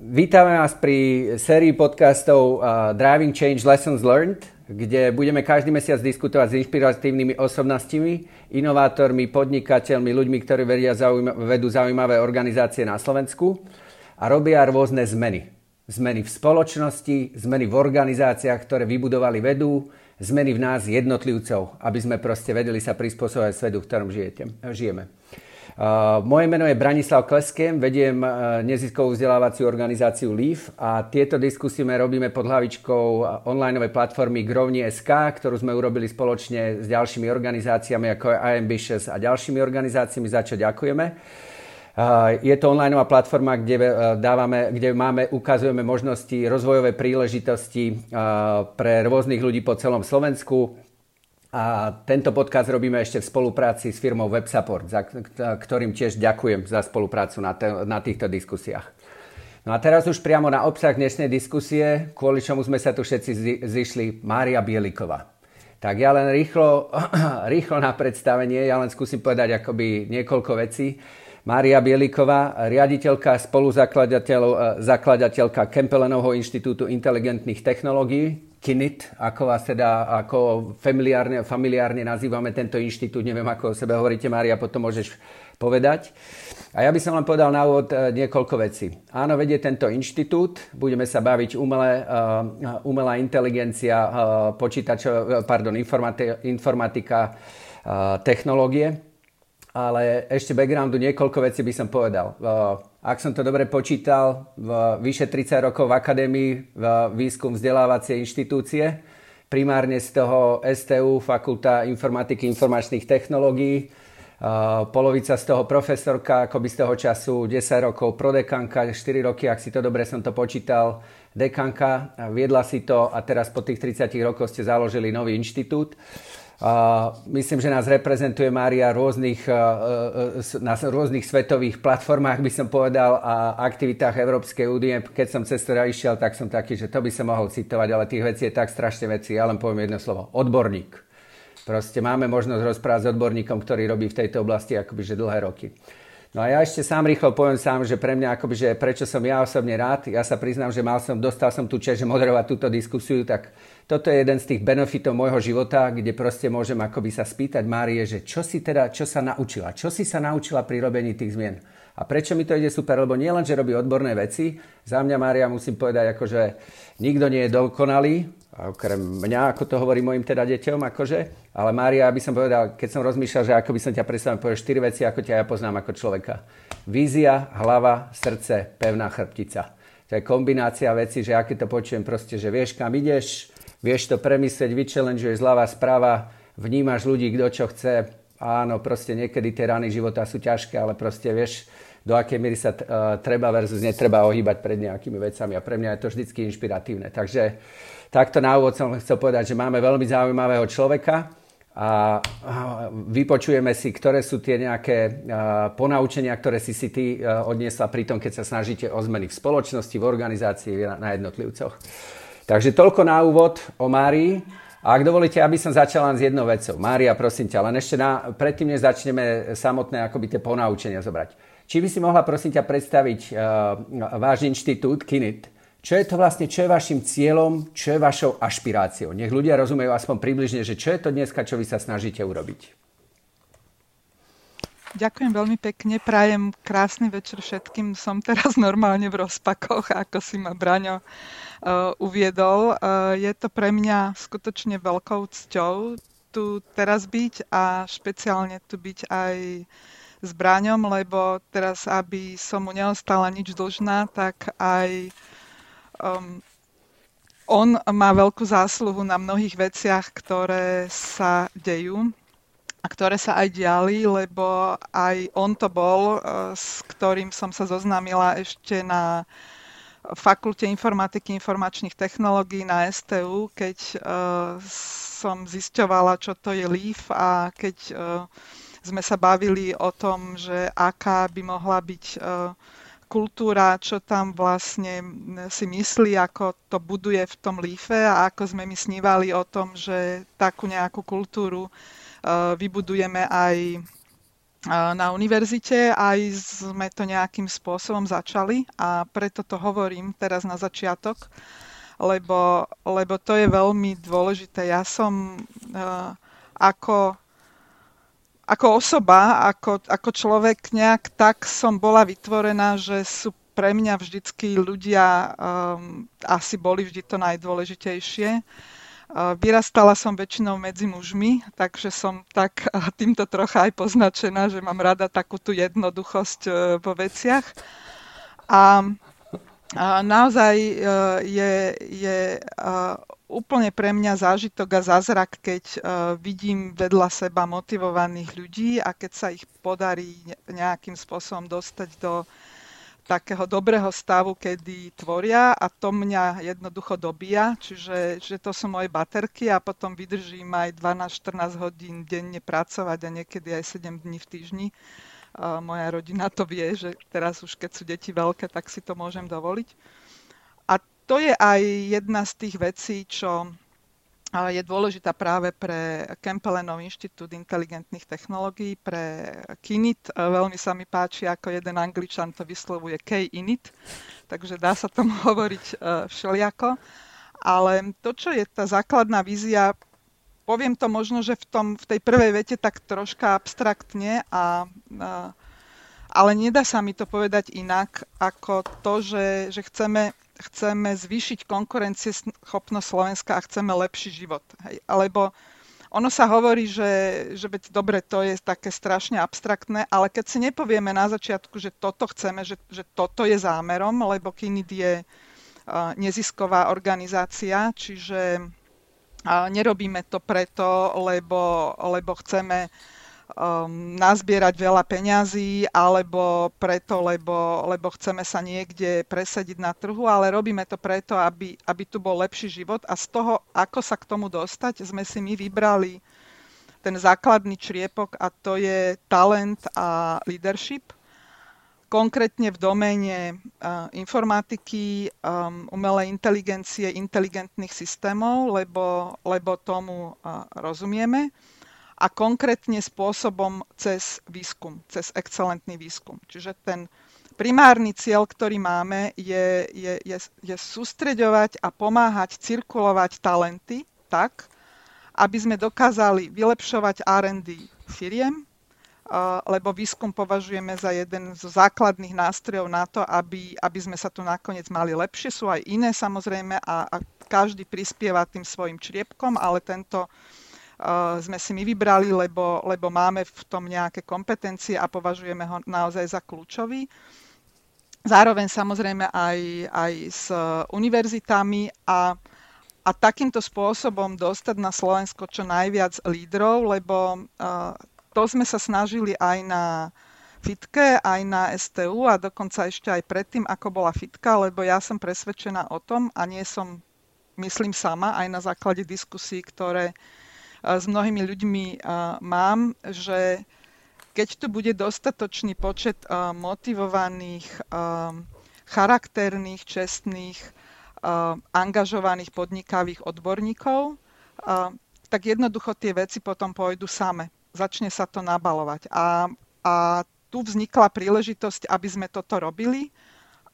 Vítame vás pri sérii podcastov uh, Driving Change Lessons Learned, kde budeme každý mesiac diskutovať s inšpiratívnymi osobnostiami, inovátormi, podnikateľmi, ľuďmi, ktorí vedia zaujíma- vedú zaujímavé organizácie na Slovensku a robia rôzne zmeny. Zmeny v spoločnosti, zmeny v organizáciách, ktoré vybudovali vedú, zmeny v nás jednotlivcov, aby sme proste vedeli sa prispôsobovať svetu, v ktorom žijete, žijeme. Moje meno je Branislav Kleskem, vediem uh, neziskovú vzdelávaciu organizáciu LEAF a tieto diskusie robíme pod hlavičkou online platformy Grovni.sk, ktorú sme urobili spoločne s ďalšími organizáciami ako je iAmbitious a ďalšími organizáciami, za čo ďakujeme. Je to online platforma, kde, dávame, kde máme, ukazujeme možnosti, rozvojové príležitosti pre rôznych ľudí po celom Slovensku a tento podcast robíme ešte v spolupráci s firmou WebSupport, za ktorým tiež ďakujem za spoluprácu na, te, na týchto diskusiách. No a teraz už priamo na obsah dnešnej diskusie, kvôli čomu sme sa tu všetci zišli, Mária Bieliková. Tak ja len rýchlo, rýchlo na predstavenie, ja len skúsim povedať akoby niekoľko vecí. Mária Bieliková, riaditeľka, spoluzakladateľka Kempelenovho inštitútu inteligentných technológií, KINIT, ako vás teda ako familiárne, familiárne nazývame tento inštitút, neviem ako o sebe hovoríte, Mária, potom môžeš povedať. A ja by som vám povedal na úvod e, niekoľko vecí. Áno, vedie tento inštitút, budeme sa baviť umelé, uh, umelá inteligencia, uh, počítačo, pardon, informatika, uh, technológie ale ešte backgroundu niekoľko vecí by som povedal. Ak som to dobre počítal, vyše 30 rokov v akadémii, v výskum vzdelávacie inštitúcie, primárne z toho STU, Fakulta informatiky informačných technológií, polovica z toho profesorka, akoby z toho času 10 rokov prodekanka, 4 roky, ak si to dobre som to počítal, dekanka, viedla si to a teraz po tých 30 rokoch ste založili nový inštitút. Myslím, že nás reprezentuje Mária rôznych, e, e, na rôznych svetových platformách, by som povedal, a aktivitách Európskej únie. Keď som cez to išiel, tak som taký, že to by som mohol citovať, ale tých vecí je tak strašne veci. Ja len poviem jedno slovo. Odborník. Proste máme možnosť rozprávať s odborníkom, ktorý robí v tejto oblasti akoby že dlhé roky. No a ja ešte sám rýchlo poviem sám, že pre mňa akoby, že prečo som ja osobne rád, ja sa priznám, že mal som, dostal som tu čest, že moderovať túto diskusiu, tak toto je jeden z tých benefitov môjho života, kde proste môžem akoby sa spýtať Márie, že čo si teda, čo sa naučila, čo si sa naučila pri robení tých zmien. A prečo mi to ide super? Lebo nie len, že robí odborné veci, za mňa Mária musím povedať, akože nikto nie je dokonalý, okrem mňa, ako to hovorí mojim teda deťom, akože. Ale Mária, aby som povedal, keď som rozmýšľal, že ako by som ťa predstavil, povedal štyri veci, ako ťa ja poznám ako človeka. Vízia, hlava, srdce, pevná chrbtica. To je kombinácia veci, že aké to počujem proste, že vieš, kam ideš, vieš to premyslieť, vychallengeuješ zľava, správa, vnímaš ľudí, kto čo chce. Áno, proste niekedy tie rany života sú ťažké, ale proste vieš, do akej miery sa uh, treba versus netreba ohýbať pred nejakými vecami. A pre mňa je to vždycky inšpiratívne. Takže takto na úvod som chcel povedať, že máme veľmi zaujímavého človeka a vypočujeme si, ktoré sú tie nejaké ponaučenia, ktoré si si ty odniesla pri tom, keď sa snažíte o zmeny v spoločnosti, v organizácii, na jednotlivcoch. Takže toľko na úvod o Márii. A ak dovolíte, aby som začal len s jednou vecou. Mária, prosím ťa, len ešte na, predtým, než začneme samotné akoby tie ponaučenia zobrať. Či by si mohla, prosím ťa, predstaviť uh, váš inštitút KINIT, čo je to vlastne, čo je vašim cieľom, čo je vašou ašpiráciou? Nech ľudia rozumejú aspoň približne, že čo je to dneska, čo vy sa snažíte urobiť. Ďakujem veľmi pekne, prajem krásny večer všetkým. Som teraz normálne v rozpakoch, ako si ma Braňo uh, uviedol. Uh, je to pre mňa skutočne veľkou cťou tu teraz byť a špeciálne tu byť aj s Braňom, lebo teraz, aby som mu neostala nič dlžná, tak aj um, on má veľkú zásluhu na mnohých veciach, ktoré sa dejú a ktoré sa aj diali, lebo aj on to bol, uh, s ktorým som sa zoznámila ešte na fakulte informatiky informačných technológií na STU, keď som zisťovala, čo to je LEAF a keď sme sa bavili o tom, že aká by mohla byť kultúra, čo tam vlastne si myslí, ako to buduje v tom lífe a ako sme my snívali o tom, že takú nejakú kultúru vybudujeme aj e, na univerzite, aj sme to nejakým spôsobom začali a preto to hovorím teraz na začiatok, lebo, lebo to je veľmi dôležité. Ja som uh, ako ako osoba, ako, ako človek nejak tak som bola vytvorená, že sú pre mňa vždycky ľudia um, asi boli vždy to najdôležitejšie. Uh, vyrastala som väčšinou medzi mužmi, takže som tak týmto trocha aj poznačená, že mám rada takú tú jednoduchosť uh, vo veciach. A, naozaj uh, je, je uh, úplne pre mňa zážitok a zázrak, keď vidím vedľa seba motivovaných ľudí a keď sa ich podarí nejakým spôsobom dostať do takého dobrého stavu, kedy tvoria a to mňa jednoducho dobíja, čiže že to sú moje baterky a potom vydržím aj 12-14 hodín denne pracovať a niekedy aj 7 dní v týždni. Moja rodina to vie, že teraz už keď sú deti veľké, tak si to môžem dovoliť to je aj jedna z tých vecí, čo je dôležitá práve pre Kempelenov inštitút inteligentných technológií, pre KINIT. Veľmi sa mi páči, ako jeden angličan to vyslovuje K-INIT, takže dá sa tomu hovoriť e, všelijako. Ale to, čo je tá základná vízia, poviem to možno, že v, tom, v tej prvej vete tak troška abstraktne, a, a, ale nedá sa mi to povedať inak, ako to, že, že chceme chceme zvýšiť konkurencieschopnosť Slovenska a chceme lepší život. Hej. Alebo ono sa hovorí, že, že veď dobre, to je také strašne abstraktné, ale keď si nepovieme na začiatku, že toto chceme, že, že toto je zámerom, lebo KINID je uh, nezisková organizácia, čiže uh, nerobíme to preto, lebo, lebo chceme um, nazbierať veľa peňazí alebo preto, lebo, lebo chceme sa niekde presadiť na trhu, ale robíme to preto, aby, aby tu bol lepší život a z toho, ako sa k tomu dostať, sme si my vybrali ten základný čriepok a to je talent a leadership. Konkrétne v doméne uh, informatiky, um, umelej inteligencie, inteligentných systémov, lebo, lebo tomu uh, rozumieme a konkrétne spôsobom cez výskum, cez excelentný výskum. Čiže ten primárny cieľ, ktorý máme, je, je, je, je sústreďovať a pomáhať cirkulovať talenty tak, aby sme dokázali vylepšovať R&D firiem, lebo výskum považujeme za jeden zo základných nástrojov na to, aby, aby sme sa tu nakoniec mali lepšie. Sú aj iné samozrejme a, a každý prispieva tým svojim čriepkom, ale tento sme si my vybrali, lebo, lebo máme v tom nejaké kompetencie a považujeme ho naozaj za kľúčový. Zároveň samozrejme aj, aj s univerzitami a, a takýmto spôsobom dostať na Slovensko čo najviac lídrov, lebo uh, to sme sa snažili aj na fitke, aj na STU a dokonca ešte aj predtým, ako bola fitka, lebo ja som presvedčená o tom a nie som, myslím sama, aj na základe diskusí, ktoré s mnohými ľuďmi mám, že keď tu bude dostatočný počet motivovaných, charakterných, čestných, angažovaných, podnikavých odborníkov, tak jednoducho tie veci potom pôjdu same. Začne sa to nabalovať. A, a tu vznikla príležitosť, aby sme toto robili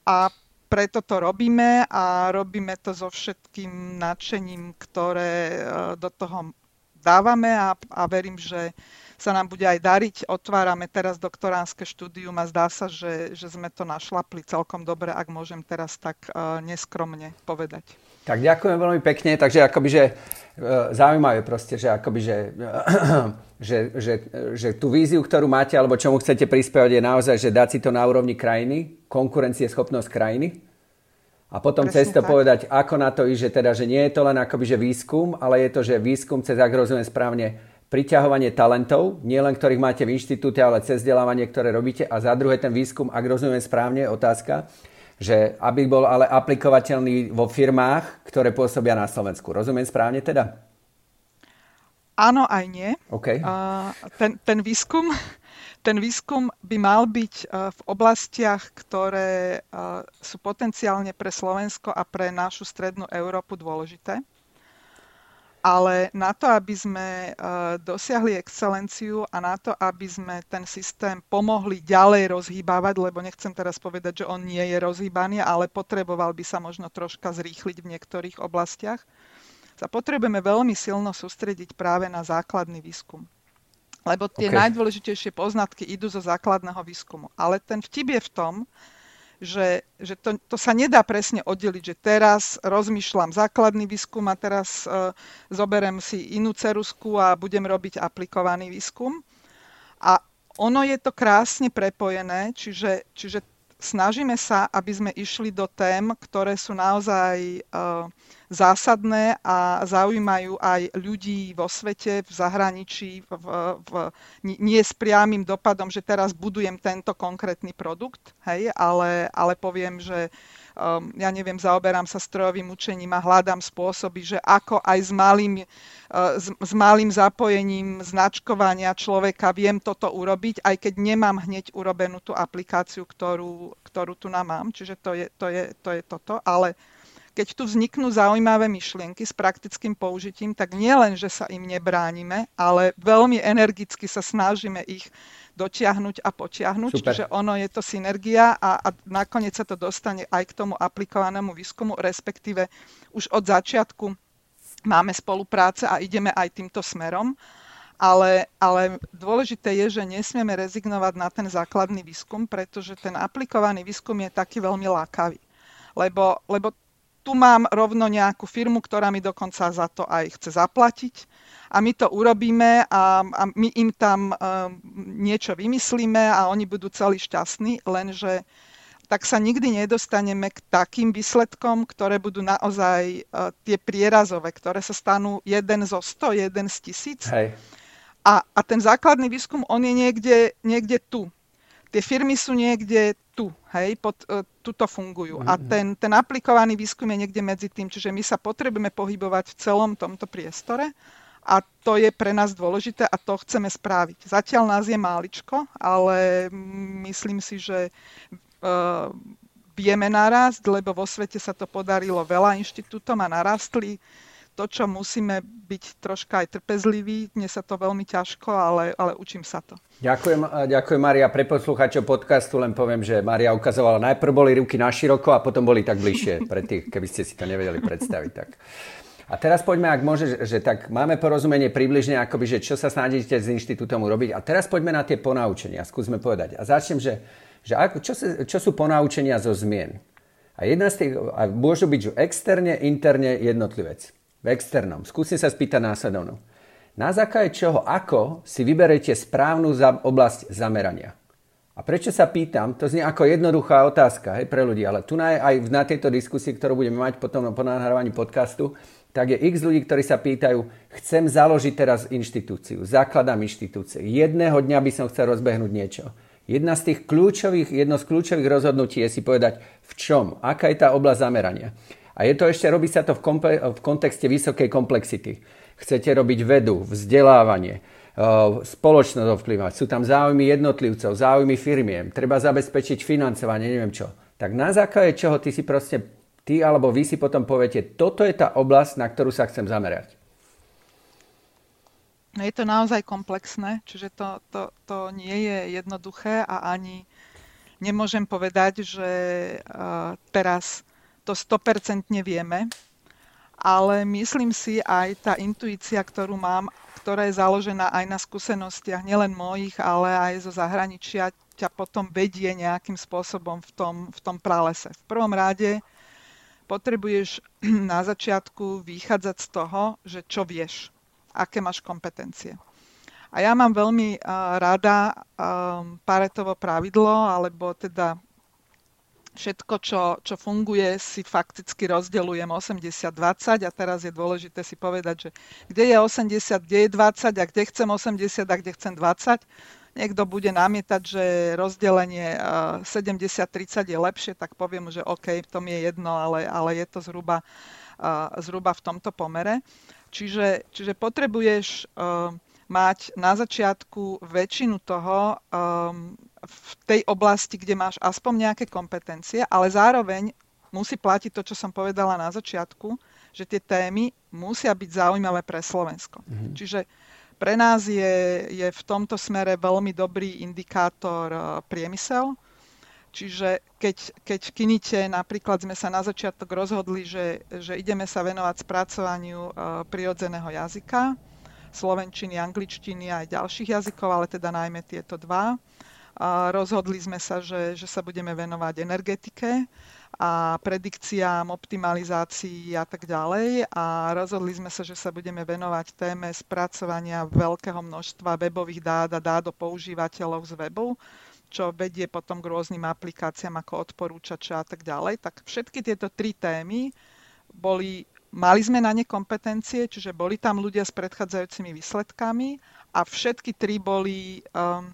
a preto to robíme a robíme to so všetkým nadšením, ktoré do toho dávame a, a verím, že sa nám bude aj dariť. Otvárame teraz doktoránske štúdium a zdá sa, že, že sme to našlapli celkom dobre, ak môžem teraz tak uh, neskromne povedať. Tak ďakujem veľmi pekne. Takže akoby, že uh, zaujímavé proste, že akoby, že, že, že, že tú víziu, ktorú máte, alebo čomu chcete prispievať, je naozaj, že dať si to na úrovni krajiny, konkurencieschopnosť krajiny, a potom Presne cez to tak. povedať, ako na to ísť, že teda, že nie je to len akoby, že výskum, ale je to, že výskum cez, ak rozumiem správne, priťahovanie talentov, nielen ktorých máte v inštitúte, ale cez vzdelávanie, ktoré robíte. A za druhé ten výskum, ak rozumiem správne, otázka, že aby bol ale aplikovateľný vo firmách, ktoré pôsobia na Slovensku. Rozumiem správne teda? Áno, aj nie. Okay. ten, ten, výskum, ten výskum by mal byť e, v oblastiach, ktoré e, sú potenciálne pre Slovensko a pre našu strednú Európu dôležité ale na to, aby sme e, dosiahli excelenciu a na to, aby sme ten systém pomohli ďalej rozhýbavať, lebo nechcem teraz povedať, že on nie je rozhýbaný, ale potreboval by sa možno troška zrýchliť v niektorých oblastiach, sa potrebujeme veľmi silno sústrediť práve na základný výskum. Lebo tie okay. najdôležitejšie poznatky idú zo základného výskumu. Ale ten vtip je v tom, že, že to, to sa nedá presne oddeliť, že teraz rozmýšľam základný výskum a teraz uh, zoberem si inú cerusku a budem robiť aplikovaný výskum. A ono je to krásne prepojené, čiže, čiže snažíme sa, aby sme išli do tém, ktoré sú naozaj uh, zásadné a zaujímajú aj ľudí vo svete, v zahraničí, v, v, nie s priamým dopadom, že teraz budujem tento konkrétny produkt, hej, ale, ale poviem, že um, ja neviem, zaoberám sa strojovým učením a hľadám spôsoby, že ako aj s malým, uh, s, s malým zapojením značkovania človeka viem toto urobiť, aj keď nemám hneď urobenú tú aplikáciu, ktorú, ktorú tu nám mám. Čiže to je, to je, to je toto. Ale keď tu vzniknú zaujímavé myšlienky s praktickým použitím, tak nielen, že sa im nebránime, ale veľmi energicky sa snažíme ich dotiahnuť a potiahnuť. Super. Čiže ono je to synergia a, a nakoniec sa to dostane aj k tomu aplikovanému výskumu, respektíve už od začiatku máme spolupráce a ideme aj týmto smerom. Ale, ale dôležité je, že nesmieme rezignovať na ten základný výskum, pretože ten aplikovaný výskum je taký veľmi lákavý. Lebo, lebo tu mám rovno nejakú firmu, ktorá mi dokonca za to aj chce zaplatiť a my to urobíme a, a my im tam uh, niečo vymyslíme a oni budú celí šťastní, lenže tak sa nikdy nedostaneme k takým výsledkom, ktoré budú naozaj uh, tie prierazové, ktoré sa stanú jeden zo 100, jeden z tisíc. Hej. A, a ten základný výskum, on je niekde, niekde tu. Tie firmy sú niekde tu, hej, pod, uh, tuto fungujú. Mm-hmm. A ten, ten aplikovaný výskum je niekde medzi tým, čiže my sa potrebujeme pohybovať v celom tomto priestore a to je pre nás dôležité a to chceme spraviť. Zatiaľ nás je máličko, ale myslím si, že uh, vieme narásť, lebo vo svete sa to podarilo veľa inštitútom a narastli to, čo musíme byť troška aj trpezliví. Dnes sa to veľmi ťažko, ale, ale učím sa to. Ďakujem, ďakujem Maria. Pre poslucháčov podcastu len poviem, že Maria ukazovala, najprv boli ruky na široko a potom boli tak bližšie pre tých, keby ste si to nevedeli predstaviť. Tak. A teraz poďme, ak môže, že tak máme porozumenie približne, akoby, že čo sa snažíte s inštitútom urobiť. A teraz poďme na tie ponaučenia. Skúsme povedať. A začnem, že, že ako, čo, sa, čo sú ponaučenia zo zmien? A jedna z tých, a môžu byť externe, interne jednotlivec v externom. Skúsim sa spýtať následovnú. Na základe čoho, ako si vyberete správnu oblasť zamerania? A prečo sa pýtam, to znie ako jednoduchá otázka hej, pre ľudí, ale tu na, aj na tejto diskusii, ktorú budeme mať potom po nahrávaní podcastu, tak je x ľudí, ktorí sa pýtajú, chcem založiť teraz inštitúciu, zakladám inštitúciu, jedného dňa by som chcel rozbehnúť niečo. Jedna z tých kľúčových, jedno z kľúčových rozhodnutí je si povedať, v čom, aká je tá oblasť zamerania. A je to ešte, robí sa to v, komple- v kontexte vysokej komplexity. Chcete robiť vedu, vzdelávanie, eh, spoločnosť ovplyvať, sú tam záujmy jednotlivcov, záujmy firmiem, treba zabezpečiť financovanie, neviem čo. Tak na základe čoho ty si proste, ty alebo vy si potom poviete, toto je tá oblasť, na ktorú sa chcem zamerať. No je to naozaj komplexné, čiže to, to, to nie je jednoduché a ani nemôžem povedať, že uh, teraz to 100% vieme, ale myslím si aj tá intuícia, ktorú mám, ktorá je založená aj na skúsenostiach nielen mojich, ale aj zo zahraničia, ťa potom vedie nejakým spôsobom v tom, v tom pralese. V prvom rade potrebuješ na začiatku vychádzať z toho, že čo vieš, aké máš kompetencie. A ja mám veľmi uh, rada um, Paretovo pravidlo, alebo teda všetko, čo, čo funguje, si fakticky rozdeľujem 80-20 a teraz je dôležité si povedať, že kde je 80, kde je 20 a kde chcem 80 a kde chcem 20. niekto bude namietať, že rozdelenie 70-30 je lepšie, tak poviem, že OK, to mi je jedno, ale, ale je to zhruba, zhruba v tomto pomere. Čiže, čiže potrebuješ mať na začiatku väčšinu toho um, v tej oblasti, kde máš aspoň nejaké kompetencie, ale zároveň musí platiť to, čo som povedala na začiatku, že tie témy musia byť zaujímavé pre Slovensko. Mm-hmm. Čiže pre nás je, je v tomto smere veľmi dobrý indikátor uh, priemysel. Čiže keď, keď v Kinite napríklad sme sa na začiatok rozhodli, že, že ideme sa venovať spracovaniu uh, prirodzeného jazyka, slovenčiny, angličtiny a aj ďalších jazykov, ale teda najmä tieto dva. A rozhodli sme sa, že, že sa budeme venovať energetike a predikciám, optimalizácii a tak ďalej. A rozhodli sme sa, že sa budeme venovať téme spracovania veľkého množstva webových dát a dát do používateľov z webu čo vedie potom k rôznym aplikáciám ako odporúčača a tak ďalej. Tak všetky tieto tri témy boli Mali sme na ne kompetencie, čiže boli tam ľudia s predchádzajúcimi výsledkami a všetky tri boli, um,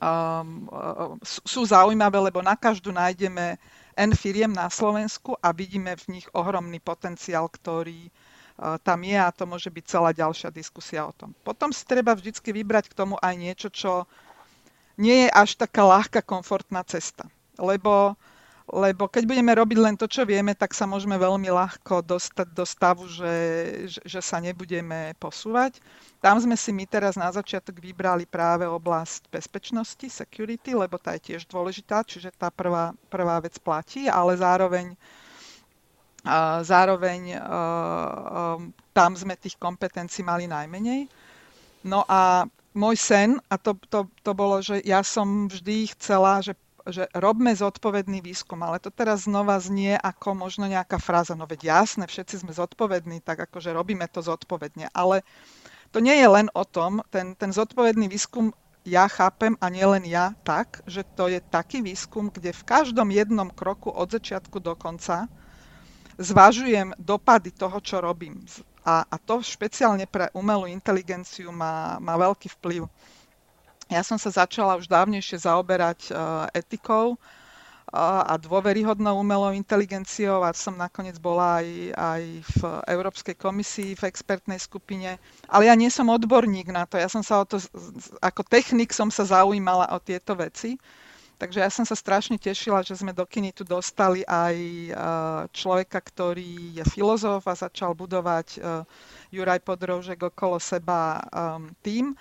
um, um, sú zaujímavé, lebo na každú nájdeme N firiem na Slovensku a vidíme v nich ohromný potenciál, ktorý uh, tam je a to môže byť celá ďalšia diskusia o tom. Potom si treba vždy vybrať k tomu aj niečo, čo nie je až taká ľahká, komfortná cesta. Lebo lebo keď budeme robiť len to, čo vieme, tak sa môžeme veľmi ľahko dostať do stavu, že, že, sa nebudeme posúvať. Tam sme si my teraz na začiatok vybrali práve oblasť bezpečnosti, security, lebo tá je tiež dôležitá, čiže tá prvá, prvá vec platí, ale zároveň, zároveň tam sme tých kompetencií mali najmenej. No a môj sen, a to, to, to bolo, že ja som vždy chcela, že že robme zodpovedný výskum, ale to teraz znova znie ako možno nejaká fráza, no veď jasné, všetci sme zodpovední, tak akože robíme to zodpovedne, ale to nie je len o tom, ten, ten zodpovedný výskum ja chápem a nielen ja tak, že to je taký výskum, kde v každom jednom kroku od začiatku do konca zvažujem dopady toho, čo robím. A, a to špeciálne pre umelú inteligenciu má, má veľký vplyv. Ja som sa začala už dávnejšie zaoberať uh, etikou uh, a dôveryhodnou umelou inteligenciou a som nakoniec bola aj, aj v Európskej komisii, v expertnej skupine. Ale ja nie som odborník na to. Ja som sa o to, ako technik som sa zaujímala o tieto veci. Takže ja som sa strašne tešila, že sme do Kinitu dostali aj človeka, ktorý je filozof a začal budovať Juraj Podroužek okolo seba tým.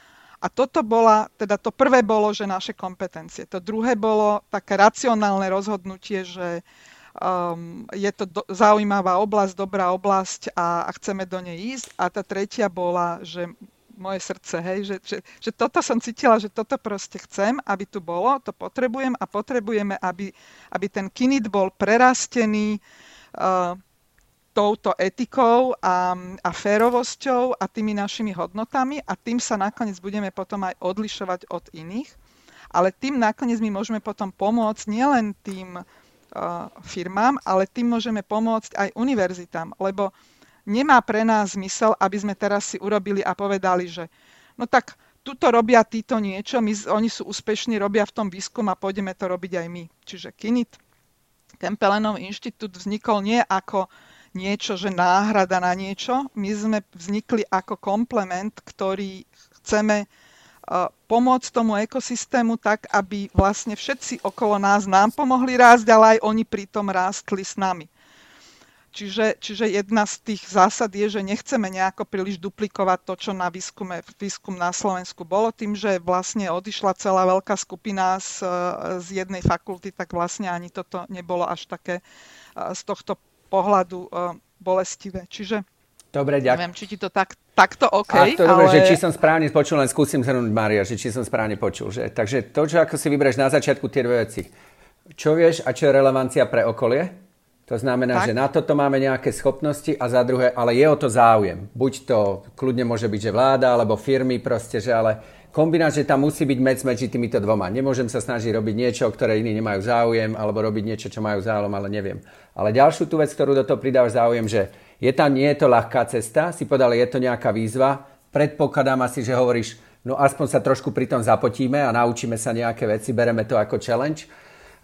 A toto bola, teda to prvé bolo, že naše kompetencie. To druhé bolo také racionálne rozhodnutie, že um, je to do, zaujímavá oblasť, dobrá oblasť a, a chceme do nej ísť. A tá tretia bola, že moje srdce, hej, že, že, že toto som cítila, že toto proste chcem, aby tu bolo, to potrebujem a potrebujeme, aby, aby ten kinit bol prerastený uh, touto etikou a, a férovosťou a tými našimi hodnotami a tým sa nakoniec budeme potom aj odlišovať od iných. Ale tým nakoniec my môžeme potom pomôcť nielen tým uh, firmám, ale tým môžeme pomôcť aj univerzitám, lebo nemá pre nás zmysel, aby sme teraz si urobili a povedali, že no tak tuto robia títo niečo, my, oni sú úspešní, robia v tom výskum a pôjdeme to robiť aj my. Čiže KINIT, Kempelenov inštitút vznikol nie ako niečo, že náhrada na niečo. My sme vznikli ako komplement, ktorý chceme e, pomôcť tomu ekosystému tak, aby vlastne všetci okolo nás nám pomohli rásť, ale aj oni pritom rástli s nami. Čiže, čiže jedna z tých zásad je, že nechceme nejako príliš duplikovať to, čo na výskume, výskum na Slovensku bolo. Tým, že vlastne odišla celá veľká skupina z, z jednej fakulty, tak vlastne ani toto nebolo až také e, z tohto pohľadu uh, bolestivé. Čiže Dobre, ďakujem. Neviem, či ti to tak, takto OK, Ach, to ale... dobre, že či som správne počul, len skúsim zhrnúť, Mária, že či som správne počul. Že, takže to, čo ako si vybereš na začiatku tie dve veci. Čo vieš a čo je relevancia pre okolie? To znamená, tak. že na toto máme nejaké schopnosti a za druhé, ale je o to záujem. Buď to kľudne môže byť, že vláda, alebo firmy proste, že ale kombinát, že tam musí byť med medzi týmito dvoma. Nemôžem sa snažiť robiť niečo, ktoré iní nemajú záujem, alebo robiť niečo, čo majú záujem, ale neviem. Ale ďalšiu tú vec, ktorú do toho pridávaš záujem, že je tam, nie je to ľahká cesta, si povedal, je to nejaká výzva, predpokladám asi, že hovoríš, no aspoň sa trošku pri tom zapotíme a naučíme sa nejaké veci, bereme to ako challenge.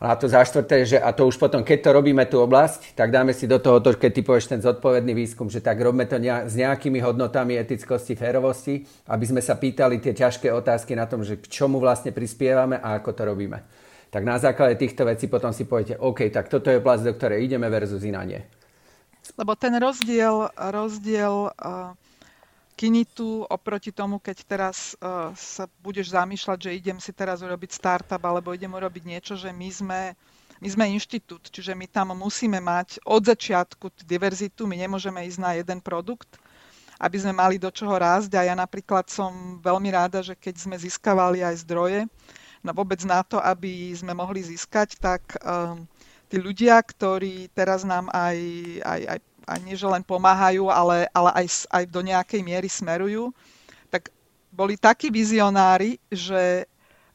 A to za štvrté, že a to už potom, keď to robíme tú oblasť, tak dáme si do toho, to, keď ty povieš ten zodpovedný výskum, že tak robíme to nejak, s nejakými hodnotami etickosti, férovosti, aby sme sa pýtali tie ťažké otázky na tom, že k čomu vlastne prispievame a ako to robíme. Tak na základe týchto vecí potom si poviete, OK, tak toto je oblasť, do ktorej ideme versus iná nie. Lebo ten rozdiel, rozdiel uh Kinitu oproti tomu, keď teraz uh, sa budeš zamýšľať, že idem si teraz urobiť startup alebo idem urobiť niečo, že my sme, my sme inštitút, čiže my tam musíme mať od začiatku diverzitu, my nemôžeme ísť na jeden produkt, aby sme mali do čoho rásť. A ja napríklad som veľmi ráda, že keď sme získavali aj zdroje, no vôbec na to, aby sme mohli získať, tak um, tí ľudia, ktorí teraz nám aj, aj, aj a nie že len pomáhajú, ale, ale aj, aj do nejakej miery smerujú, tak boli takí vizionári, že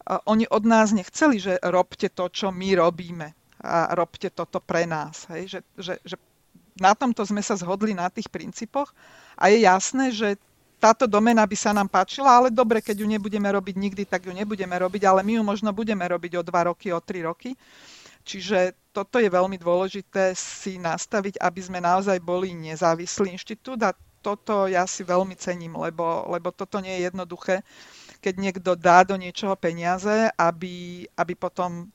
oni od nás nechceli, že robte to, čo my robíme a robte toto pre nás. Hej? Že, že, že na tomto sme sa zhodli na tých princípoch a je jasné, že táto domena by sa nám páčila, ale dobre, keď ju nebudeme robiť nikdy, tak ju nebudeme robiť, ale my ju možno budeme robiť o dva roky, o tri roky. Čiže toto je veľmi dôležité si nastaviť, aby sme naozaj boli nezávislý inštitút a toto ja si veľmi cením, lebo, lebo toto nie je jednoduché, keď niekto dá do niečoho peniaze, aby, aby potom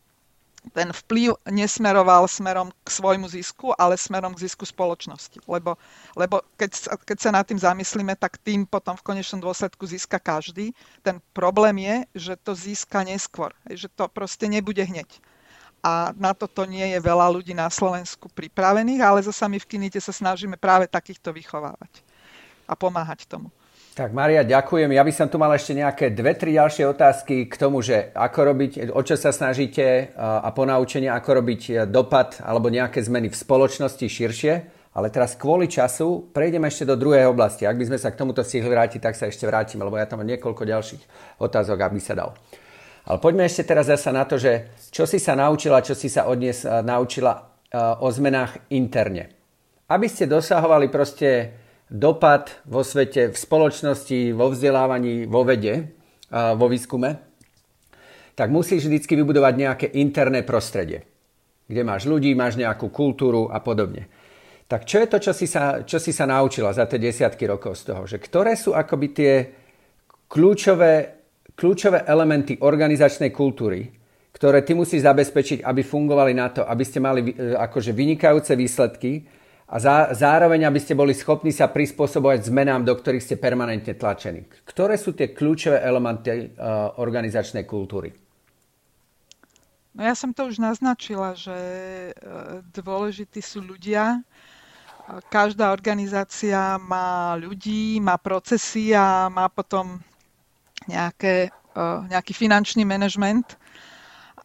ten vplyv nesmeroval smerom k svojmu zisku, ale smerom k zisku spoločnosti. Lebo, lebo keď, keď sa nad tým zamyslíme, tak tým potom v konečnom dôsledku získa každý. Ten problém je, že to získa neskôr, že to proste nebude hneď a na toto nie je veľa ľudí na Slovensku pripravených, ale zase my v Kinite sa snažíme práve takýchto vychovávať a pomáhať tomu. Tak Maria, ďakujem. Ja by som tu mal ešte nejaké dve, tri ďalšie otázky k tomu, že ako robiť, o čo sa snažíte a ponaučenie, ako robiť dopad alebo nejaké zmeny v spoločnosti širšie. Ale teraz kvôli času prejdeme ešte do druhej oblasti. Ak by sme sa k tomuto stihli vrátiť, tak sa ešte vrátime, lebo ja tam mám niekoľko ďalších otázok, aby sa dal. Ale poďme ešte teraz zase na to, že čo si sa naučila, čo si sa odnes uh, naučila uh, o zmenách interne. Aby ste dosahovali proste dopad vo svete, v spoločnosti, vo vzdelávaní, vo vede, uh, vo výskume, tak musíš vždy vybudovať nejaké interné prostredie, kde máš ľudí, máš nejakú kultúru a podobne. Tak čo je to, čo si sa, čo si sa naučila za tie desiatky rokov z toho? Že ktoré sú akoby tie kľúčové kľúčové elementy organizačnej kultúry, ktoré ty musíš zabezpečiť, aby fungovali na to, aby ste mali e, akože vynikajúce výsledky a zá, zároveň, aby ste boli schopní sa prispôsobovať zmenám, do ktorých ste permanentne tlačení. Ktoré sú tie kľúčové elementy uh, organizačnej kultúry? No ja som to už naznačila, že e, dôležití sú ľudia. Každá organizácia má ľudí, má procesy a má potom nejaké, uh, nejaký finančný manažment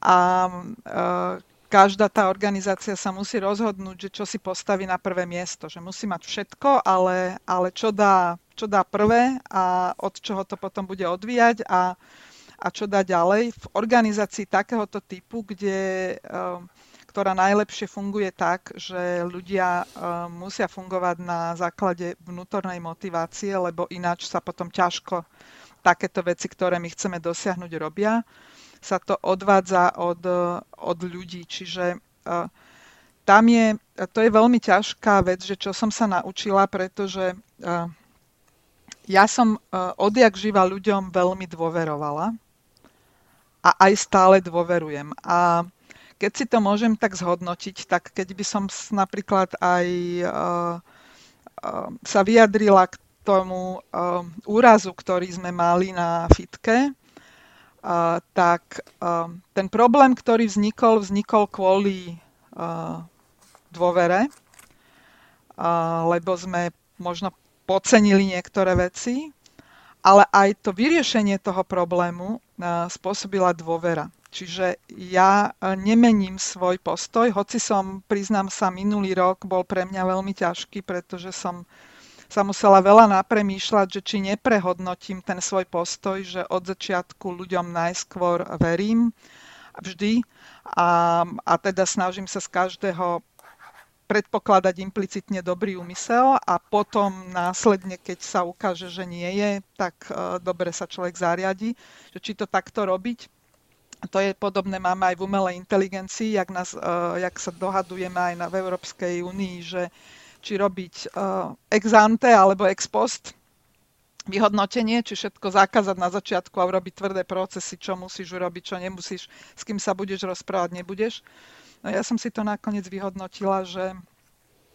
a uh, každá tá organizácia sa musí rozhodnúť, že čo si postaví na prvé miesto, že musí mať všetko, ale, ale čo, dá, čo dá prvé a od čoho to potom bude odvíjať a, a čo dá ďalej. V organizácii takéhoto typu, kde, uh, ktorá najlepšie funguje tak, že ľudia musia fungovať na základe vnútornej motivácie, lebo ináč sa potom ťažko takéto veci, ktoré my chceme dosiahnuť, robia, sa to odvádza od, od ľudí. Čiže uh, tam je, to je veľmi ťažká vec, že čo som sa naučila, pretože uh, ja som uh, odjak živa ľuďom veľmi dôverovala a aj stále dôverujem. A keď si to môžem tak zhodnotiť, tak keď by som napríklad aj sa vyjadrila k tomu uh, úrazu, ktorý sme mali na fitke, uh, tak uh, ten problém, ktorý vznikol, vznikol kvôli uh, dôvere, uh, lebo sme možno podcenili niektoré veci, ale aj to vyriešenie toho problému uh, spôsobila dôvera. Čiže ja nemením svoj postoj, hoci som, priznám sa, minulý rok bol pre mňa veľmi ťažký, pretože som sa musela veľa napremýšľať, že či neprehodnotím ten svoj postoj, že od začiatku ľuďom najskôr verím vždy a, a teda snažím sa z každého predpokladať implicitne dobrý úmysel a potom následne, keď sa ukáže, že nie je, tak uh, dobre sa človek zariadi, že či to takto robiť. To je podobné, máme aj v umelej inteligencii, jak, nás, uh, jak sa dohadujeme aj na, v Európskej únii, že či robiť uh, ex ante alebo ex post vyhodnotenie, či všetko zakázať na začiatku a urobiť tvrdé procesy, čo musíš urobiť, čo nemusíš, s kým sa budeš rozprávať, nebudeš. No ja som si to nakoniec vyhodnotila, že,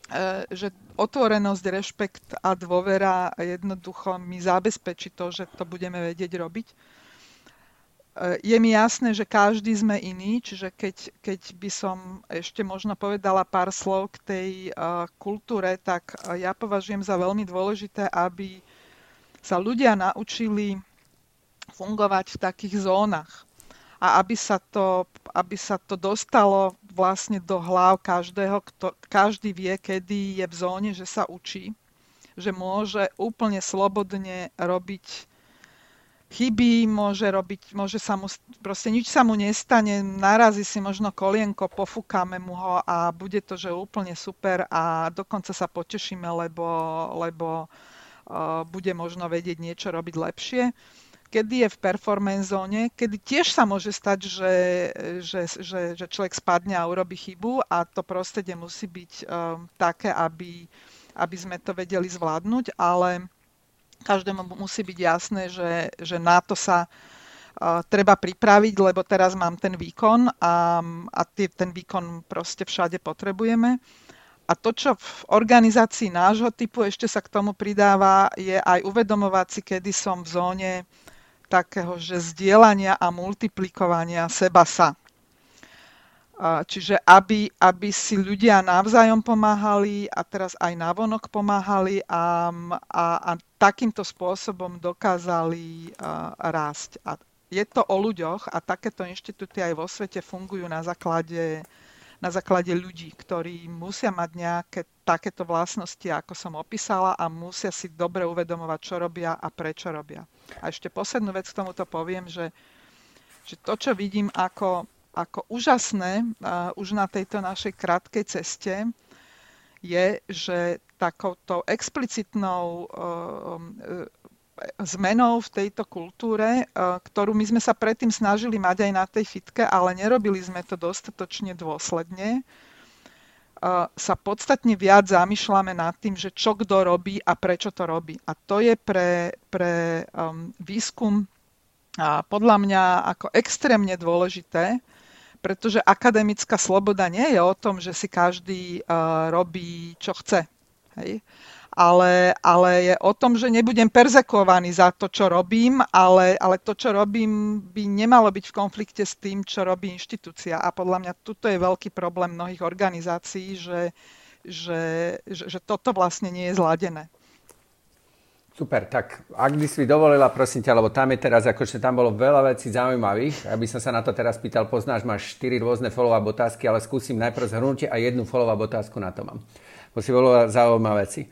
e, že otvorenosť, rešpekt a dôvera jednoducho mi zabezpečí to, že to budeme vedieť robiť. E, je mi jasné, že každý sme iný, čiže keď, keď by som ešte možno povedala pár slov k tej uh, kultúre, tak ja považujem za veľmi dôležité, aby sa ľudia naučili fungovať v takých zónach. A aby sa to, aby sa to dostalo vlastne do hlav každého, kto, každý vie, kedy je v zóne, že sa učí, že môže úplne slobodne robiť chyby, môže robiť, môže sa mu, proste nič sa mu nestane, narazí si možno kolienko, pofúkame mu ho a bude to, že úplne super a dokonca sa potešíme, lebo, lebo bude možno vedieť niečo robiť lepšie. Kedy je v performance zóne, kedy tiež sa môže stať, že, že, že, že človek spadne a urobí chybu a to prostredie musí byť um, také, aby, aby sme to vedeli zvládnuť, ale každému musí byť jasné, že, že na to sa treba pripraviť, lebo teraz mám ten výkon a, a tie, ten výkon proste všade potrebujeme. A to, čo v organizácii nášho typu ešte sa k tomu pridáva, je aj uvedomovať si, kedy som v zóne takého, že zdieľania a multiplikovania seba sa. Čiže aby, aby si ľudia navzájom pomáhali a teraz aj navonok pomáhali a, a, a takýmto spôsobom dokázali rásť. A je to o ľuďoch a takéto inštitúty aj vo svete fungujú na základe na základe ľudí, ktorí musia mať nejaké takéto vlastnosti, ako som opísala a musia si dobre uvedomovať, čo robia a prečo robia. A ešte poslednú vec k tomuto poviem, že, že to, čo vidím ako, ako úžasné už na tejto našej krátkej ceste, je, že takouto explicitnou uh, zmenou v tejto kultúre, e, ktorú my sme sa predtým snažili mať aj na tej fitke, ale nerobili sme to dostatočne dôsledne, e, sa podstatne viac zamýšľame nad tým, že čo kto robí a prečo to robí. A to je pre, pre um, výskum a podľa mňa ako extrémne dôležité, pretože akademická sloboda nie je o tom, že si každý uh, robí, čo chce. Hej? ale, ale je o tom, že nebudem perzekovaný za to, čo robím, ale, ale to, čo robím, by nemalo byť v konflikte s tým, čo robí inštitúcia. A podľa mňa tuto je veľký problém mnohých organizácií, že, že, že, že toto vlastne nie je zladené. Super, tak ak by si dovolila, prosím ťa, lebo tam je teraz, akože tam bolo veľa vecí zaujímavých, aby som sa na to teraz pýtal, poznáš, máš 4 rôzne follow-up otázky, ale skúsim najprv zhrnúť a jednu follow-up otázku na to mám. Bo si bolo zaujímavé veci.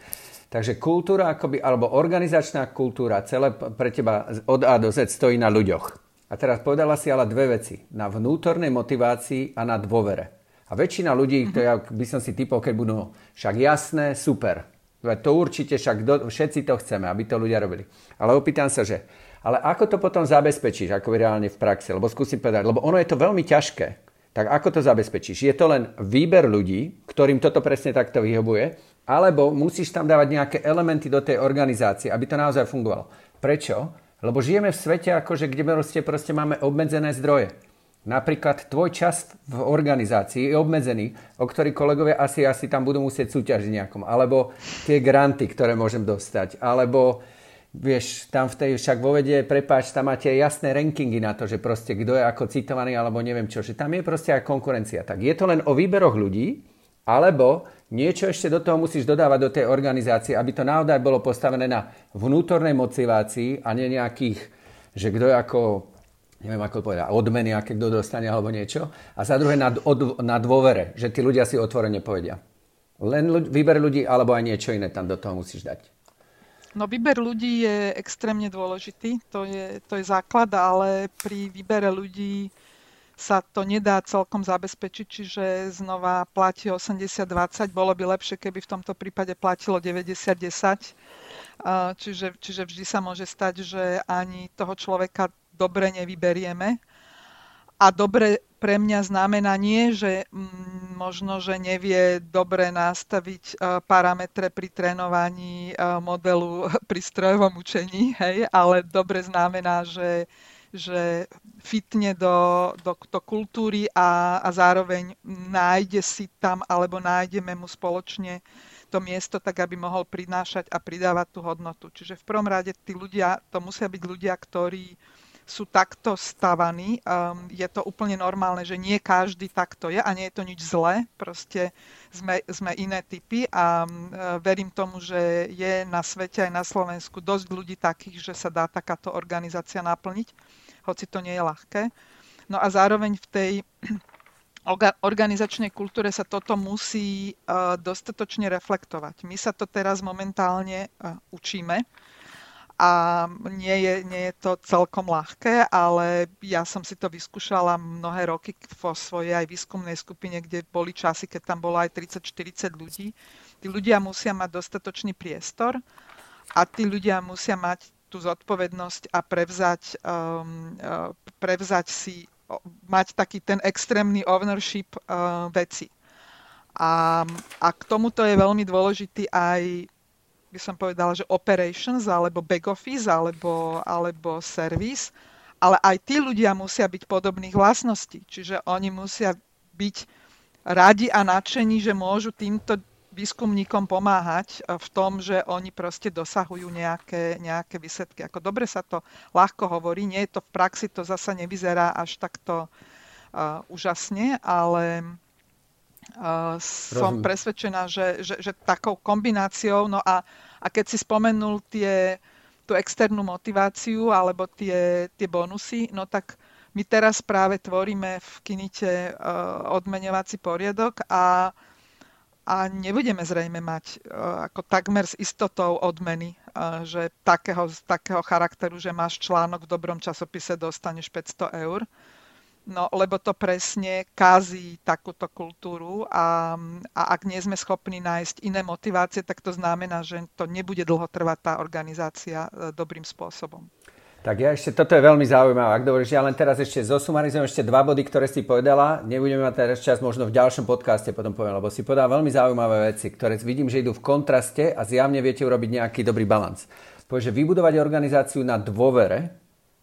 Takže kultúra, akoby, alebo organizačná kultúra, celé pre teba od A do Z stojí na ľuďoch. A teraz povedala si ale dve veci. Na vnútornej motivácii a na dôvere. A väčšina ľudí, to ja by som si typol, keď budú však jasné, super. To určite však do, všetci to chceme, aby to ľudia robili. Ale opýtam sa, že ale ako to potom zabezpečíš, ako reálne v praxi? Lebo skúsim povedať, lebo ono je to veľmi ťažké. Tak ako to zabezpečíš? Je to len výber ľudí, ktorým toto presne takto vyhovuje, alebo musíš tam dávať nejaké elementy do tej organizácie, aby to naozaj fungovalo. Prečo? Lebo žijeme v svete, akože, kde proste, proste máme obmedzené zdroje. Napríklad tvoj čas v organizácii je obmedzený, o ktorý kolegovia asi, asi tam budú musieť súťažiť nejakom. Alebo tie granty, ktoré môžem dostať. Alebo vieš, tam v tej, však vo vede, prepáč, tam máte jasné rankingy na to, že proste kto je ako citovaný, alebo neviem čo, že tam je proste aj konkurencia. Tak je to len o výberoch ľudí, alebo niečo ešte do toho musíš dodávať do tej organizácie, aby to naozaj bolo postavené na vnútornej motivácii a nie nejakých, že kto je ako, neviem ako povedať, odmeny, aké kto dostane alebo niečo. A za druhé na, od, na dôvere, že tí ľudia si otvorene povedia. Len ľudí, výber ľudí alebo aj niečo iné tam do toho musíš dať. No výber ľudí je extrémne dôležitý, to je, to je základ, ale pri výbere ľudí sa to nedá celkom zabezpečiť, čiže znova platí 80-20. Bolo by lepšie, keby v tomto prípade platilo 90-10. Čiže, čiže vždy sa môže stať, že ani toho človeka dobre nevyberieme. A dobre pre mňa znamená nie, že mm, možno, že nevie dobre nastaviť parametre pri trénovaní modelu pri strojovom učení, hej, ale dobre znamená, že že fitne do, do, do kultúry a, a zároveň nájde si tam alebo nájdeme mu spoločne to miesto, tak aby mohol prinášať a pridávať tú hodnotu. Čiže v prvom rade tí ľudia, to musia byť ľudia, ktorí sú takto stavaní. Um, je to úplne normálne, že nie každý takto je a nie je to nič zlé. Proste sme, sme iné typy a um, verím tomu, že je na svete aj na Slovensku dosť ľudí takých, že sa dá takáto organizácia naplniť, hoci to nie je ľahké. No a zároveň v tej organizačnej kultúre sa toto musí uh, dostatočne reflektovať. My sa to teraz momentálne učíme a nie je, nie je to celkom ľahké, ale ja som si to vyskúšala mnohé roky vo svojej aj výskumnej skupine, kde boli časy, keď tam bolo aj 30-40 ľudí. Tí ľudia musia mať dostatočný priestor a tí ľudia musia mať tú zodpovednosť a prevzať, um, uh, prevzať si, mať taký ten extrémny ownership uh, veci. A, a k tomuto je veľmi dôležitý aj by som povedala, že operations alebo back office alebo, alebo service, ale aj tí ľudia musia byť podobných vlastností. Čiže oni musia byť radi a nadšení, že môžu týmto výskumníkom pomáhať v tom, že oni proste dosahujú nejaké, nejaké výsledky. Ako dobre sa to ľahko hovorí, nie je to v praxi, to zasa nevyzerá až takto uh, úžasne, ale Uh, som presvedčená, že, že, že takou kombináciou, no a, a keď si spomenul tie, tú externú motiváciu alebo tie, tie bonusy, no tak my teraz práve tvoríme v Kinite uh, odmenovací poriadok a, a nebudeme zrejme mať uh, ako takmer s istotou odmeny, uh, že takého, takého charakteru, že máš článok v dobrom časopise, dostaneš 500 eur. No, lebo to presne kazí takúto kultúru a, a ak nie sme schopní nájsť iné motivácie, tak to znamená, že to nebude dlho trvať tá organizácia e, dobrým spôsobom. Tak ja ešte, toto je veľmi zaujímavé. Ak dovolíš, ja len teraz ešte zosumarizujem ešte dva body, ktoré si povedala. Nebudeme mať teraz čas, možno v ďalšom podcaste potom poviem, lebo si povedala veľmi zaujímavé veci, ktoré vidím, že idú v kontraste a zjavne viete urobiť nejaký dobrý balans. Povie, že vybudovať organizáciu na dôvere,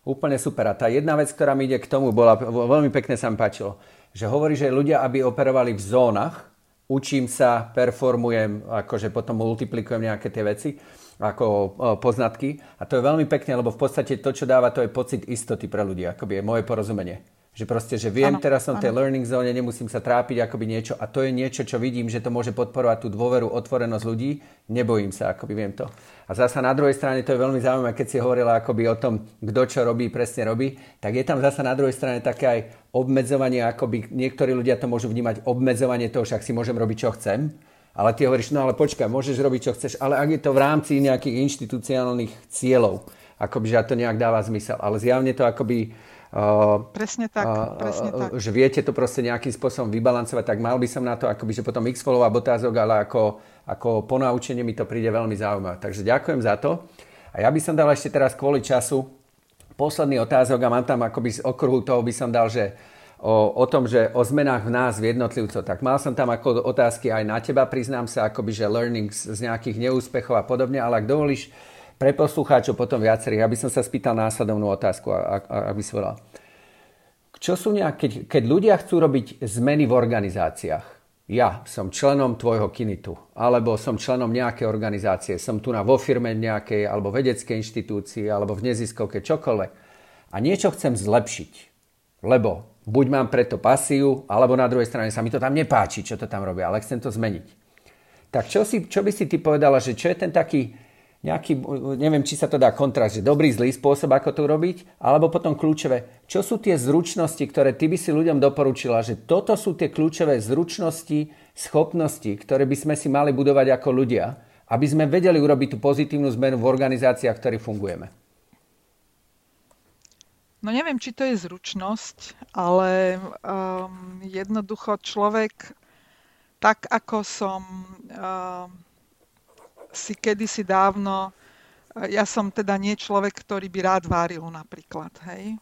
Úplne super. A tá jedna vec, ktorá mi ide k tomu, bola veľmi pekne sa mi páčilo, že hovorí, že ľudia, aby operovali v zónach, učím sa, performujem, akože potom multiplikujem nejaké tie veci ako poznatky. A to je veľmi pekné, lebo v podstate to, čo dáva, to je pocit istoty pre ľudí, akoby je moje porozumenie. Že proste, že viem, ano, teraz som v tej learning zóne, nemusím sa trápiť akoby niečo a to je niečo, čo vidím, že to môže podporovať tú dôveru, otvorenosť ľudí. Nebojím sa, akoby viem to. A zasa na druhej strane to je veľmi zaujímavé, keď si hovorila akoby o tom, kto čo robí, presne robí, tak je tam zasa na druhej strane také aj obmedzovanie, akoby niektorí ľudia to môžu vnímať obmedzovanie toho, však si môžem robiť, čo chcem. Ale ty hovoríš, no ale počkaj, môžeš robiť, čo chceš, ale ak je to v rámci nejakých inštitucionálnych cieľov, akoby, že to nejak dáva zmysel. Ale zjavne to akoby presne tak, presne tak. Že viete to proste nejakým spôsobom vybalancovať, tak mal by som na to akoby, že potom x follow otázok, ale ako, ako ponaučenie mi to príde veľmi zaujímavé. Takže ďakujem za to. A ja by som dal ešte teraz kvôli času posledný otázok a mám tam akoby z okruhu toho by som dal, že o, o tom, že o zmenách v nás, v jednotlivcov. Tak mal som tam ako otázky aj na teba, priznám sa, akoby, že learnings z nejakých neúspechov a podobne, ale ak dovolíš, pre poslucháčov potom viacerých, aby som sa spýtal následovnú otázku, aby si povedal. Čo sú nejak, keď, keď ľudia chcú robiť zmeny v organizáciách, ja som členom tvojho kinitu, alebo som členom nejakej organizácie, som tu na vo firme nejakej, alebo vedeckej inštitúcii, alebo v neziskovke, čokoľvek. A niečo chcem zlepšiť, lebo buď mám preto pasiu, alebo na druhej strane sa mi to tam nepáči, čo to tam robia, ale chcem to zmeniť. Tak čo, si, čo by si ty povedala, že čo je ten taký nejaký, neviem, či sa to dá kontrast, že dobrý, zlý spôsob, ako to urobiť, alebo potom kľúčové. Čo sú tie zručnosti, ktoré ty by si ľuďom doporučila, že toto sú tie kľúčové zručnosti, schopnosti, ktoré by sme si mali budovať ako ľudia, aby sme vedeli urobiť tú pozitívnu zmenu v organizáciách, v ktorých fungujeme? No neviem, či to je zručnosť, ale um, jednoducho človek, tak ako som um, si kedysi dávno, ja som teda nie človek, ktorý by rád váril napríklad, hej.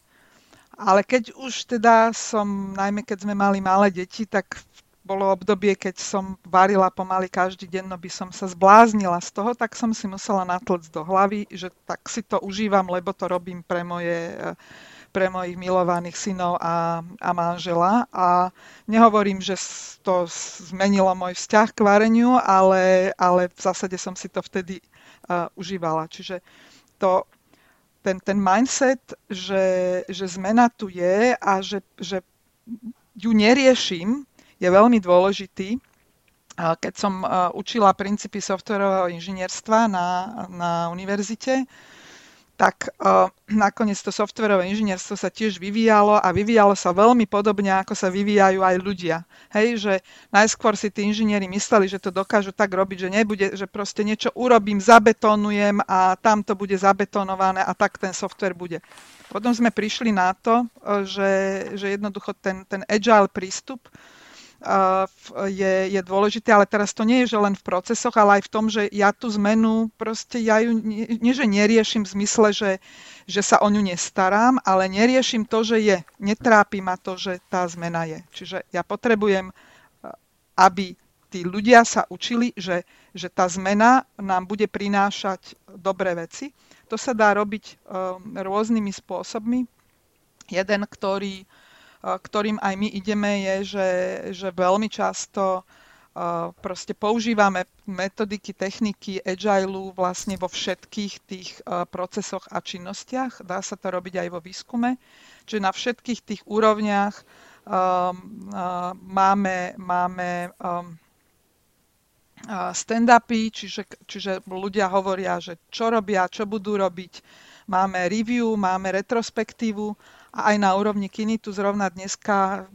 Ale keď už teda som, najmä keď sme mali malé deti, tak bolo obdobie, keď som varila pomaly každý deň, no by som sa zbláznila z toho, tak som si musela natlcť do hlavy, že tak si to užívam, lebo to robím pre moje pre mojich milovaných synov a, a manžela. A nehovorím, že to zmenilo môj vzťah k vareniu, ale, ale v zásade som si to vtedy uh, užívala. Čiže to, ten, ten mindset, že, že zmena tu je a že, že ju neriešim, je veľmi dôležitý. Keď som učila princípy softwarového inžinierstva na, na univerzite, tak uh, nakoniec to softverové inžinierstvo sa tiež vyvíjalo a vyvíjalo sa veľmi podobne, ako sa vyvíjajú aj ľudia. Hej, že najskôr si tí inžinieri mysleli, že to dokážu tak robiť, že nebude, že proste niečo urobím, zabetonujem a tam to bude zabetonované a tak ten software bude. Potom sme prišli na to, že, že jednoducho ten, ten agile prístup je, je dôležité, ale teraz to nie je, že len v procesoch, ale aj v tom, že ja tú zmenu proste, ja ju nie, že neriešim v zmysle, že, že sa o ňu nestarám, ale neriešim to, že je. Netrápi ma to, že tá zmena je. Čiže ja potrebujem, aby tí ľudia sa učili, že, že tá zmena nám bude prinášať dobré veci. To sa dá robiť um, rôznymi spôsobmi. Jeden, ktorý ktorým aj my ideme, je, že, že veľmi často proste používame metodiky, techniky agilu vlastne vo všetkých tých procesoch a činnostiach. Dá sa to robiť aj vo výskume. Čiže na všetkých tých úrovniach máme, máme stand-upy, čiže, čiže ľudia hovoria, že čo robia, čo budú robiť. Máme review, máme retrospektívu aj na úrovni Kinitu zrovna dneska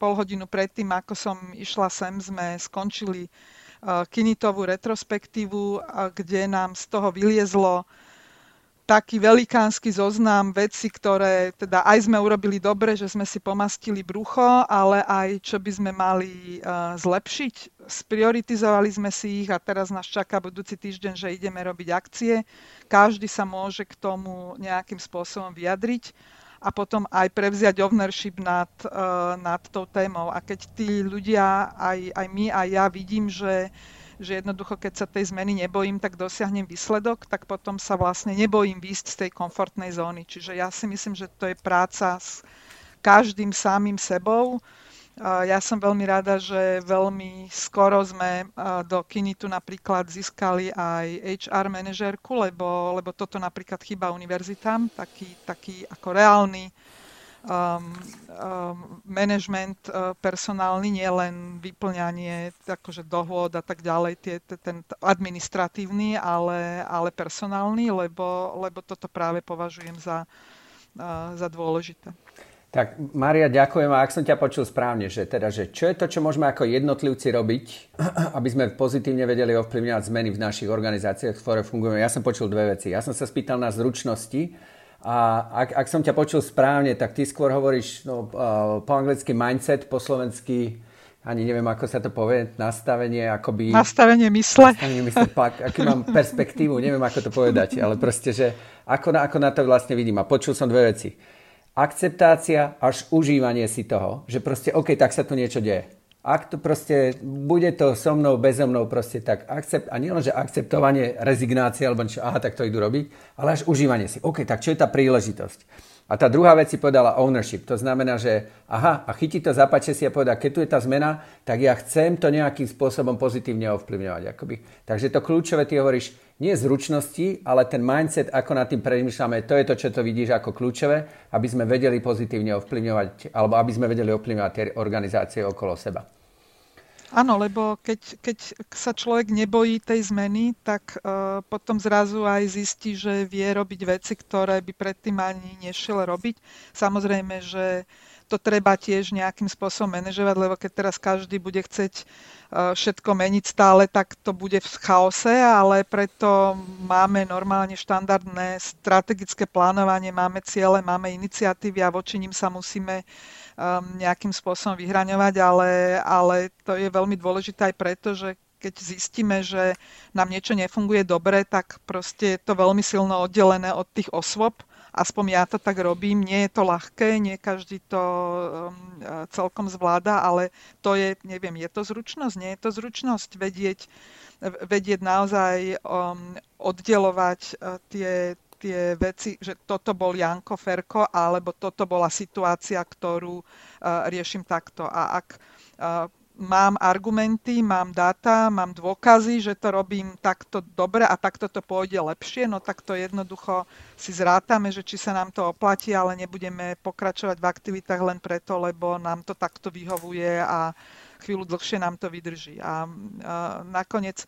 pol hodinu predtým, ako som išla sem, sme skončili uh, Kinitovú retrospektívu, kde nám z toho vyliezlo taký velikánsky zoznam veci, ktoré teda aj sme urobili dobre, že sme si pomastili brucho, ale aj čo by sme mali uh, zlepšiť. Sprioritizovali sme si ich a teraz nás čaká budúci týždeň, že ideme robiť akcie. Každý sa môže k tomu nejakým spôsobom vyjadriť a potom aj prevziať ownership nad, uh, nad tou témou. A keď tí ľudia, aj, aj my, aj ja vidím, že, že jednoducho, keď sa tej zmeny nebojím, tak dosiahnem výsledok, tak potom sa vlastne nebojím výjsť z tej komfortnej zóny. Čiže ja si myslím, že to je práca s každým samým sebou ja som veľmi rada, že veľmi skoro sme do Kinitu napríklad získali aj HR manažérku, lebo, lebo toto napríklad chýba univerzitám, taký, taký ako reálny um, um, management uh, personálny, nie len vyplňanie akože dohôd a tak ďalej, tie, ten administratívny, ale, ale personálny, lebo, lebo toto práve považujem za, uh, za dôležité. Tak Maria, ďakujem. A ak som ťa počul správne, že teda, že čo je to, čo môžeme ako jednotlivci robiť, aby sme pozitívne vedeli ovplyvňovať zmeny v našich organizáciách, ktoré fungujeme. Ja som počul dve veci. Ja som sa spýtal na zručnosti a ak, ak som ťa počul správne, tak ty skôr hovoríš no, po anglicky mindset, po slovensky ani neviem, ako sa to povie, nastavenie akoby... Nastavenie mysle. Nastavenie mysle, pak, aký mám perspektívu, neviem, ako to povedať, ale proste, že ako na, ako na to vlastne vidím. A počul som dve veci akceptácia až užívanie si toho, že proste OK, tak sa tu niečo deje. Ak to proste bude to so mnou, bezo mnou, proste tak akcept, a nielen, že akceptovanie, rezignácie, alebo niečo, aha, tak to idú robiť, ale až užívanie si. OK, tak čo je tá príležitosť? A tá druhá vec si povedala ownership. To znamená, že aha, a chytí to, zapáče si a povedá, keď tu je tá zmena, tak ja chcem to nejakým spôsobom pozitívne ovplyvňovať. Akoby. Takže to kľúčové, ty hovoríš, nie zručnosti, ale ten mindset, ako nad tým premýšľame, to je to, čo to vidíš ako kľúčové, aby sme vedeli pozitívne ovplyvňovať, alebo aby sme vedeli ovplyvňovať tie organizácie okolo seba. Áno, lebo keď, keď sa človek nebojí tej zmeny, tak uh, potom zrazu aj zistí, že vie robiť veci, ktoré by predtým ani nešiel robiť. Samozrejme, že to treba tiež nejakým spôsobom manažovať, lebo keď teraz každý bude chceť uh, všetko meniť stále, tak to bude v chaose, ale preto máme normálne štandardné strategické plánovanie, máme ciele, máme iniciatívy a voči ním sa musíme um, nejakým spôsobom vyhraňovať, ale, ale to je veľmi dôležité aj preto, že keď zistíme, že nám niečo nefunguje dobre, tak proste je to veľmi silno oddelené od tých osôb. Aspoň ja to tak robím. Nie je to ľahké, nie každý to um, celkom zvláda, ale to je, neviem, je to zručnosť? Nie je to zručnosť vedieť, vedieť naozaj um, oddelovať uh, tie, tie veci, že toto bol Janko Ferko, alebo toto bola situácia, ktorú uh, riešim takto. A ak mám argumenty, mám dáta, mám dôkazy, že to robím takto dobre a takto to pôjde lepšie, no tak to jednoducho si zrátame, že či sa nám to oplatí, ale nebudeme pokračovať v aktivitách len preto, lebo nám to takto vyhovuje a chvíľu dlhšie nám to vydrží. A, a nakoniec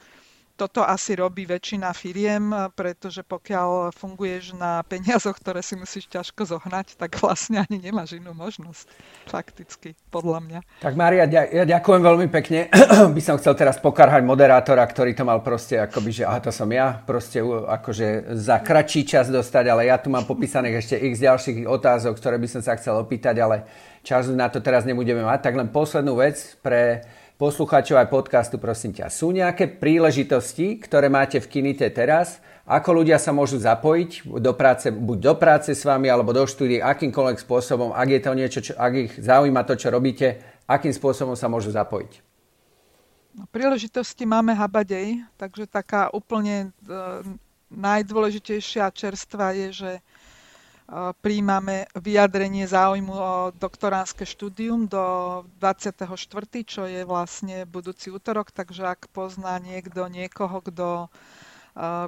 toto asi robí väčšina firiem, pretože pokiaľ funguješ na peniazoch, ktoré si musíš ťažko zohnať, tak vlastne ani nemáš inú možnosť. Fakticky, podľa mňa. Tak Mária, ja ďakujem veľmi pekne. By som chcel teraz pokarhať moderátora, ktorý to mal proste akoby, že aha, to som ja, proste akože za kratší čas dostať, ale ja tu mám popísaných ešte x ďalších otázok, ktoré by som sa chcel opýtať, ale čas na to teraz nebudeme mať. Tak len poslednú vec pre poslucháčov aj podcastu, prosím ťa. Sú nejaké príležitosti, ktoré máte v Kinite teraz? Ako ľudia sa môžu zapojiť do práce, buď do práce s vami, alebo do štúdie, akýmkoľvek spôsobom, ak je to niečo, čo, ak ich zaujíma to, čo robíte, akým spôsobom sa môžu zapojiť? No, príležitosti máme habadej, takže taká úplne e, najdôležitejšia čerstva je, že príjmame vyjadrenie záujmu o doktoránske štúdium do 24., čo je vlastne budúci útorok, takže ak pozná niekto niekoho, kto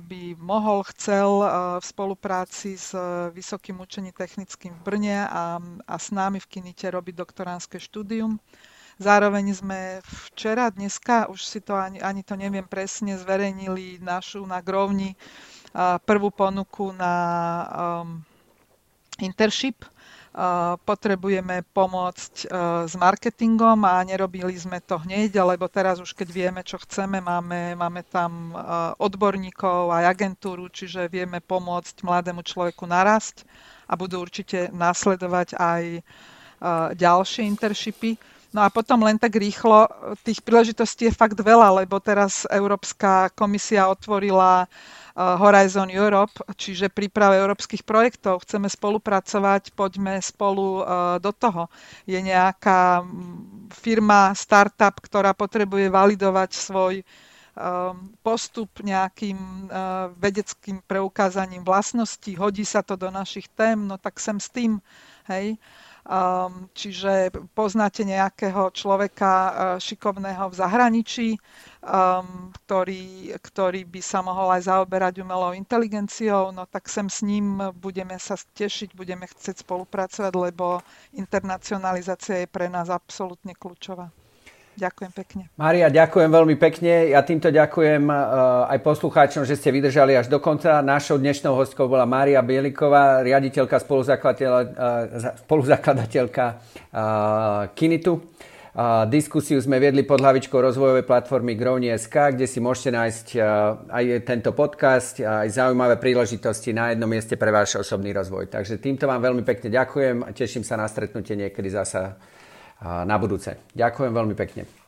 by mohol, chcel v spolupráci s Vysokým učením technickým v Brne a, a s námi v Kinite robiť doktoránske štúdium. Zároveň sme včera, dneska, už si to ani, ani to neviem presne, zverejnili našu na Grovni prvú ponuku na um, internship. Potrebujeme pomôcť s marketingom a nerobili sme to hneď, lebo teraz už keď vieme, čo chceme, máme, máme tam odborníkov aj agentúru, čiže vieme pomôcť mladému človeku narasť a budú určite nasledovať aj ďalšie internshipy. No a potom len tak rýchlo, tých príležitostí je fakt veľa, lebo teraz Európska komisia otvorila uh, Horizon Europe, čiže príprave európskych projektov. Chceme spolupracovať, poďme spolu eh, do toho. Je nejaká mm, firma, startup, ktorá potrebuje validovať svoj eh, postup nejakým vedeckým preukázaním vlastností, hodí sa to do našich tém, no tak sem s tým. Hej. Um, čiže poznáte nejakého človeka uh, šikovného v zahraničí, um, ktorý, ktorý by sa mohol aj zaoberať umelou inteligenciou, no tak sem s ním budeme sa tešiť, budeme chcieť spolupracovať, lebo internacionalizácia je pre nás absolútne kľúčová. Ďakujem pekne. Mária, ďakujem veľmi pekne. Ja týmto ďakujem uh, aj poslucháčom, že ste vydržali až do konca. Našou dnešnou hostkou bola Mária Bieliková, riaditeľka, uh, spoluzakladateľka uh, Kinitu. Diskusiu sme viedli pod hlavičkou rozvojovej platformy Growni.sk, kde si môžete nájsť aj tento podcast, aj zaujímavé príležitosti na jednom mieste pre váš osobný rozvoj. Takže týmto vám veľmi pekne ďakujem a teším sa na stretnutie niekedy zasa na budúce. Ďakujem veľmi pekne.